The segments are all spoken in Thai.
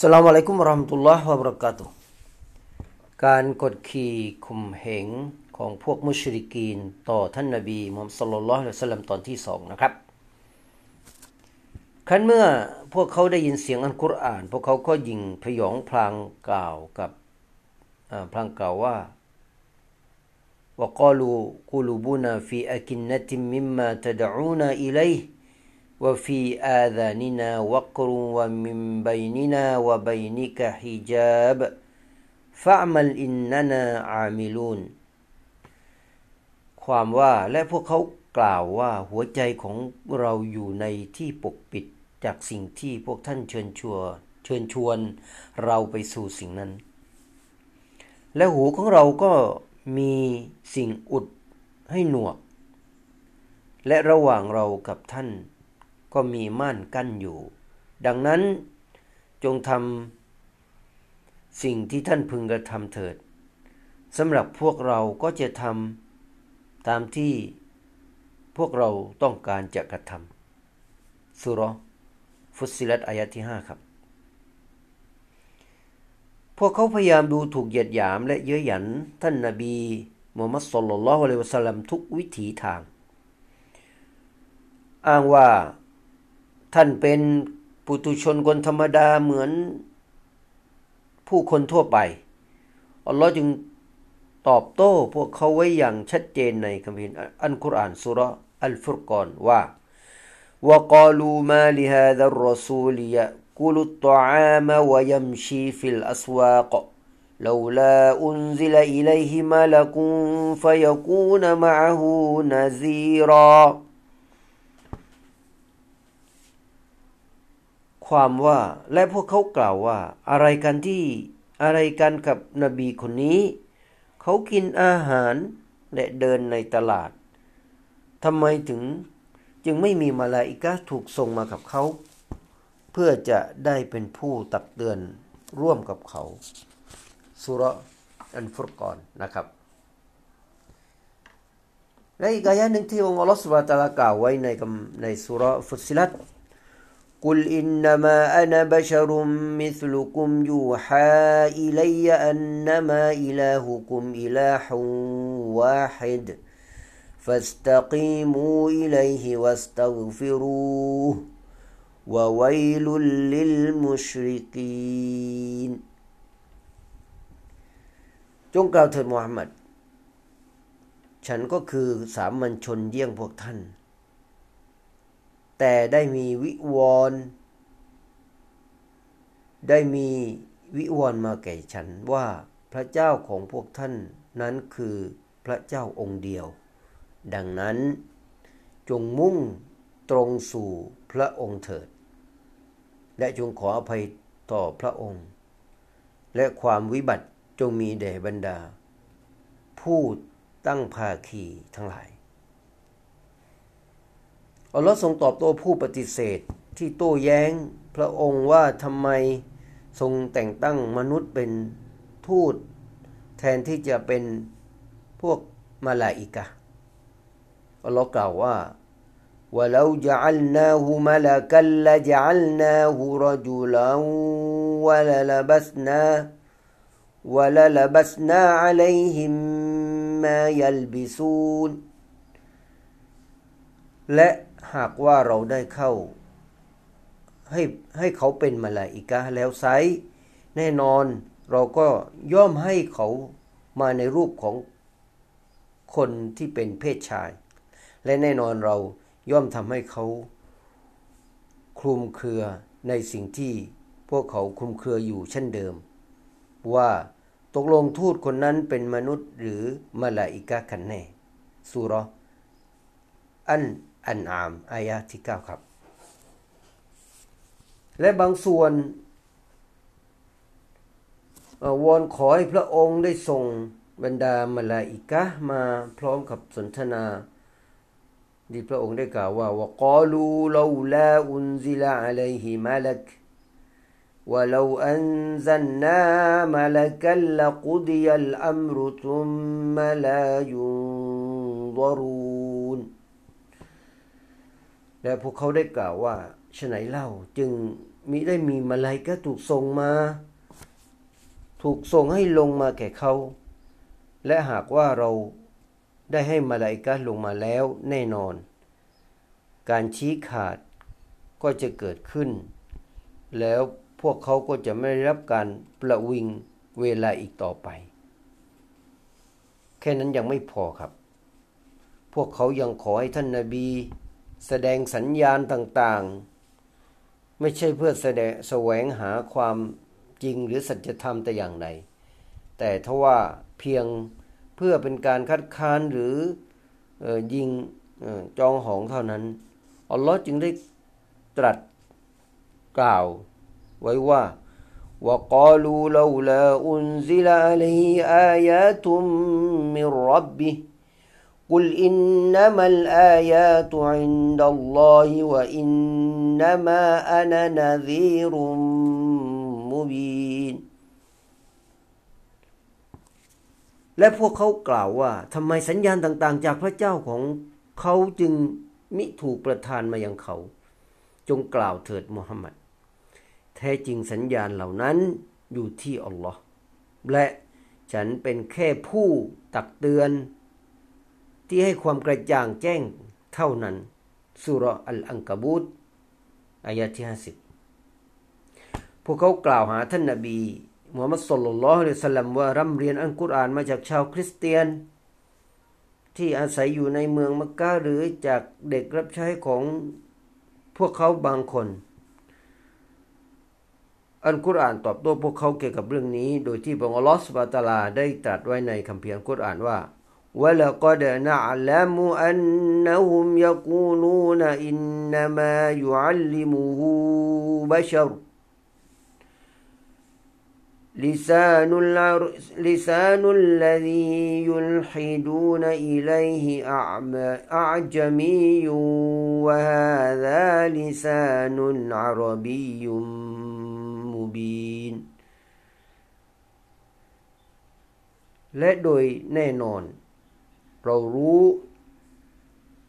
สลามอะลัยกุมรอมตุลลอฮ์วะบรักาตุการกดขี่ข่มเหงของพวกมุชริกีน ต่อท่านนาบีมุฮัมมัดสุลลัลละสลัมตอนที่สองนะครับครั้นเมื่อพวกเขาได้ยินเสียงอันกุรอาน พวกเขาก็ยิงพยองพลางกล่าวกับพลางกล่าวว่าว่ากล่าวกูลูบูนาฟีอักินนติมมิมมาตะดอูนาอิเลย์ وفي آذاننا وقر ومن بيننا وبينك حجاب فاعمل إننا عاملون ความว่าและพวกเขากล่าวว่าหัวใจของเราอยู่ในที่ปกปิดจากสิ่งที่พวกท่านเชิญชวนเชิญชวนเราไปสู่สิ่งนั้น และหูของเราก็มีสิ่งอุดให้หนวก และระหว่างเรากับท่าน ก็มีม่านกั้นอยู่ ดังนั้นจงทำสิ่งที่ท่านพึงกระทำเถิดสำหรับพวกเราก็จะทำตามที่พวกเราต้องการจะกระทำสุรอฟุตซิลัตอายะที่ห้าครับ พวกเขาพยายามดูถูกเหยียดหยามและเย้ยหยันท่านนาบีมูฮัมมัดศ็อลลัลลอฮุอะลัยฮิวะซัลลัมทุกวิถีทาง อ้างว่า ท่านเป็นปุตุชนคนธรรมดาเหมือนผู้คนทั่วไป อัลลอฮ์จึงตอบโต้พวกเขาไว้อย่างชัดเจนในคัมภีร์อัลกุรอานสุเราะห์อัลฟุรกอนว่า وقالوا ما لهذا الرسول يأكل الطعام ويمشي في الأسواق لولا أنزل إليه ملك فيكون معه نذيرا ความว่าและพวกเขากล่าวว่า อะไรกันที่อะไรกันกับนบีคนนี้ เขากินอาหารและเดินในตลาดทำไมถึงจึงไม่มีมาลาอิกะถูกส่งมากับเขา เพื่อจะได้เป็นผู้ตักเตือนร่วมกับเขาสุระอันฟุรกอนนะครับ และอีกอายะหนึ่งที่องค์อัลลอฮฺสุบฮานะฮูวะตะลากล่าวไว้ในในสุระฟุสิลัต قل إنما أنا بشر مثلكم يوحى إلي أنما إلهكم إله واحد فاستقيموا إليه واستغفروه وويل للمشركين จงกล่าวเถิดมูฮัมหมัด ฉันก็คือสามัญชนเยี่ยงพวกท่าน แต่ได้มีวิวรณ์ได้มีวิวรณ์มาแก่ฉันว่าพระเจ้าของพวกท่านนั้นคือพระเจ้าองค์เดียว ดังนั้นจงมุ่งตรงสู่พระองค์เถิด และจงขออภัยต่อพระองค์ และความวิบัติจงมีแด่บรรดา ผู้ตั้งภาคีทั้งหลาย อัลลอฮ์ทรงตอบโต้ผู้ปฏิเสธที่โต้แย้งพระองค์ว่าทำไมทรงแต่งตั้งมนุษย์เป็นทูต แทนที่จะเป็นพวกมาลาอิกะอัลลอฮ์กล่าวว่า ولو جعلناه ملكا لجعلناه رجلا وللبسنا وللبسنا عليهم ما يلبسون และ หากว่าเราได้เข้า ให้ให้เขาเป็นมาลาอิกะแล้วไซแน่นอนเราก็ย่อมให้เขามาในรูปของคนที่เป็นเพศชาย และแน่นอนเราย่อมทำให้เขาคลุมเครือในสิ่งที่พวกเขาคลุมเครืออยู่เช่นเดิม ว่าตกลงทูตคนนั้นเป็นมนุษย์หรือมาลาอิกะกันแน่สุรอัน อันอามอายะที่9ครับ และบางส่วนวอนขอให้พระองค์ได้ส่งบรรดามลาอิกะมาพร้อมกับสนทนาที่พระองค์ได้กล่าวว่าวกาลูลาลาอุนซิลาอะลัยฮิมาลัก ولو أنزلنا ملكا لقضي الأمر ثم لا ينظرون และพวกเขาได้กล่าวว่าฉไหนเล่าจึงมิได้มีมาลายก็ถูกส่งมา ถูกส่งให้ลงมาแก่เขา และหากว่าเราได้ให้มาลายกาลงมาแล้วแน่นอน การชี้ขาดก็จะเกิดขึ้น แล้วพวกเขาก็จะไม่ได้รับการประวิงเวลาอีกต่อไป แค่นั้นยังไม่พอครับ พวกเขายังขอให้ท่านนาบี แสดงสัญญาณต่างๆ ไม่ใช่เพื่อแสดงแสวงหาความจริงหรือสัจธรรมแต่อย่างใด แต่ทว่าเพียงเพื่อเป็นการคัดค้านหรืออยิงจองหองเท่านั้น อัลลอฮ์จึงได้ตรัสกล่าวไว้ว่า وقالوا لولا أنزل عليه آيات من ربه قل إنما الآيات عند الله وإنما أنا نذير مبين และพวกเขากล่าวว่าทำไมสัญญาณต่าง ๆ จากพระเจ้าของเขาจึงมิถูกประทานมายังเขา จงกล่าวเถิดมุฮัมมัดแท้จริงสัญญาณเหล่านั้นอยู่ที่อัลลอฮ์และฉันเป็นแค่ผู้ตักเตือน ที่ให้ความกระจ่างแจ้งเท่านั้นสุรอัลอังกบูตอายะที่ห้าสิบพวกเขากล่าวหาท่านนาบีมุฮัมมัดสุลลัลลอฮุอะลัยฮิสลัมว่าร่ำเรียนอัลกุรอานมาจากชาวคริสเตียน ที่อาศัยอยู่ในเมืองมักกะหรือจากเด็กรับใช้ของพวกเขาบางคนอัลกุรอานตอบโต้พวกเขาเกี่ยวกับเรื่องนี้ โดยที่พระองค์ลอสบาตาลาได้ตรัสไว้ในคัมภีร์อัลกุรอานว่า ولقد نعلم أنهم يقولون إنما يعلمه بشر لسان, لسان الذي يلحدون إليه أعجمي وهذا لسان عربي مبين และโดยแน่นอน เรารู้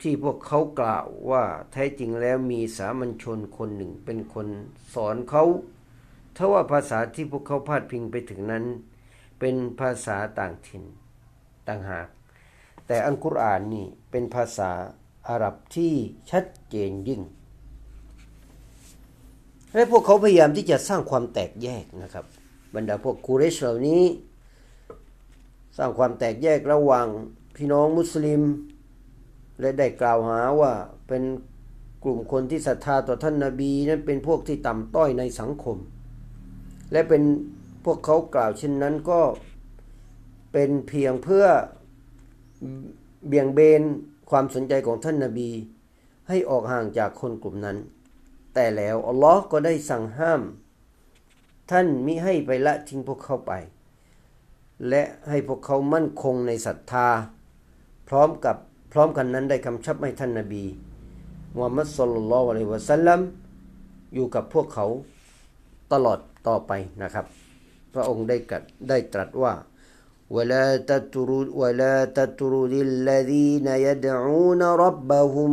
ที่พวกเขากล่าวว่าแท้จริงแล้วมีสามัญชนคนหนึ่งเป็นคนสอนเขาถ้าว่าภาษาที่พวกเขาพาดพิงไปถึงนั้น เป็นภาษาต่างถิ่นต่างหาก แต่อัลกุรอานนี่เป็นภาษาอาหรับที่ชัดเจนยิ่ง และพวกเขาพยายามที่จะสร้างความแตกแยกนะครับ บรรดาพวกคูเรชเหล่านี้ สร้างความแตกแยกระหว่าง พี่น้องมุสลิม และได้กล่าวหาว่าเป็นกลุ่มคนที่ศรัทธาต่อท่านนาบีนั้นเป็นพวกที่ต่ำต้อยในสังคม และเป็นพวกเขากล่าวเช่นนั้นก็เป็นเพียงเพื่อเบี่ยงเบนความสนใจของท่านนาบี ให้ออกห่างจากคนกลุ่มนั้น แต่แล้วอัลลอฮ์ก็ได้สั่งห้าม ท่านมิให้ไปละทิ้งพวกเขาไป และให้พวกเขามั่นคงในศรัทธา พร้อมกับพร้อมกันนั้นได้คำชับให้ท่านนาบีมุฮัมมัดสุลลัลอะลัยวะสัลลัมอยู่กับพวกเขาตลอดต่อไปนะครับ พระองค์ได้กัดได้ตรัสว่า ولا تطرد ولا تطرد الذين يدعون ربهم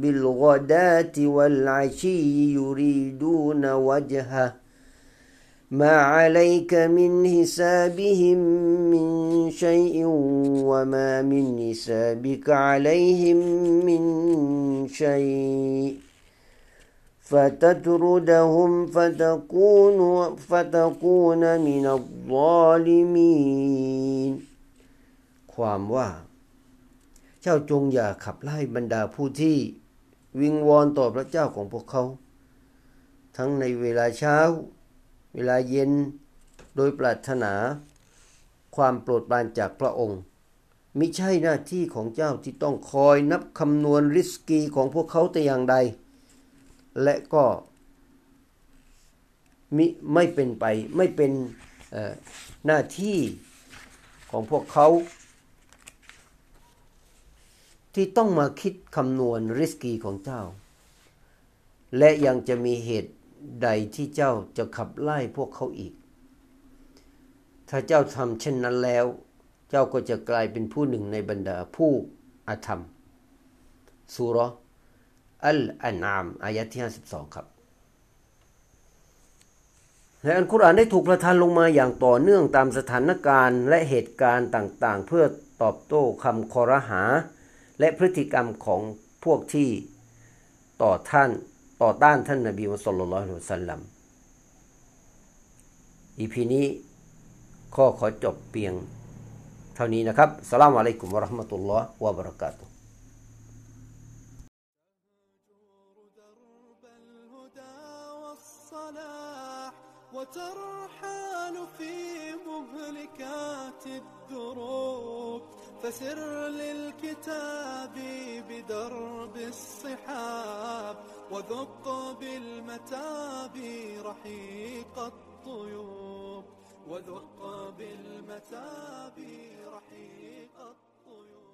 بالغداة والعشي يريدون وجهه ما عليك من حسابهم من شيء وما من حسابك عليهم من شيء فتطردهم فتكون فتكون من الظالمين ความว่า เจ้าจงอย่าขับไล่บรรดาผู้ที่ วิงวอนต่อพระเจ้าของพวกเขา ทั้งในเวลาเช้า เวลาเย็นโดยปรารถนาความโปรดปรานจากพระองค์มิใช่หน้าที่ของเจ้าที่ต้องคอยนับคำนวณริสกีของพวกเขาแต่อย่างใด และก็มิไม่เป็นไปไม่เป็นหน้าที่ของพวกเขา ที่ต้องมาคิดคำนวณริสกีของเจ้า และยังจะมีเหตุ ใดที่เจ้าจะขับไล่พวกเขาอีก ถ้าเจ้าทำเช่นนั้นแล้ว เจ้าก็จะกลายเป็นผู้หนึ่งในบรรดาผู้อาธรรมสุรอัลอันามอายะที่ 52 ครับและอัลกุรอานได้ถูกประทานลงมาอย่างต่อเนื่องตามสถานการณ์และเหตุการณ์ต่างๆ เพื่อตอบโต้คำคอรหา และพฤติกรรมของพวกที่ต่อท่าน ต่อต้านท่านนบีมุสลิมละฮ์สัลลัมอีพีนี้ข้อขอจบเพียงเท่านี้นะครับสลามอะลัยกุมวะราะห์มะตุลลอฮ์วะบะเราะกาตุฮ์ درب الهدى والصلاح وترحال في مهلكات الدروب فسر للكتاب بدرب الصحاب وذق بالمتاب رحيق الطيوب وذق بالمتاب رحيق الطيوب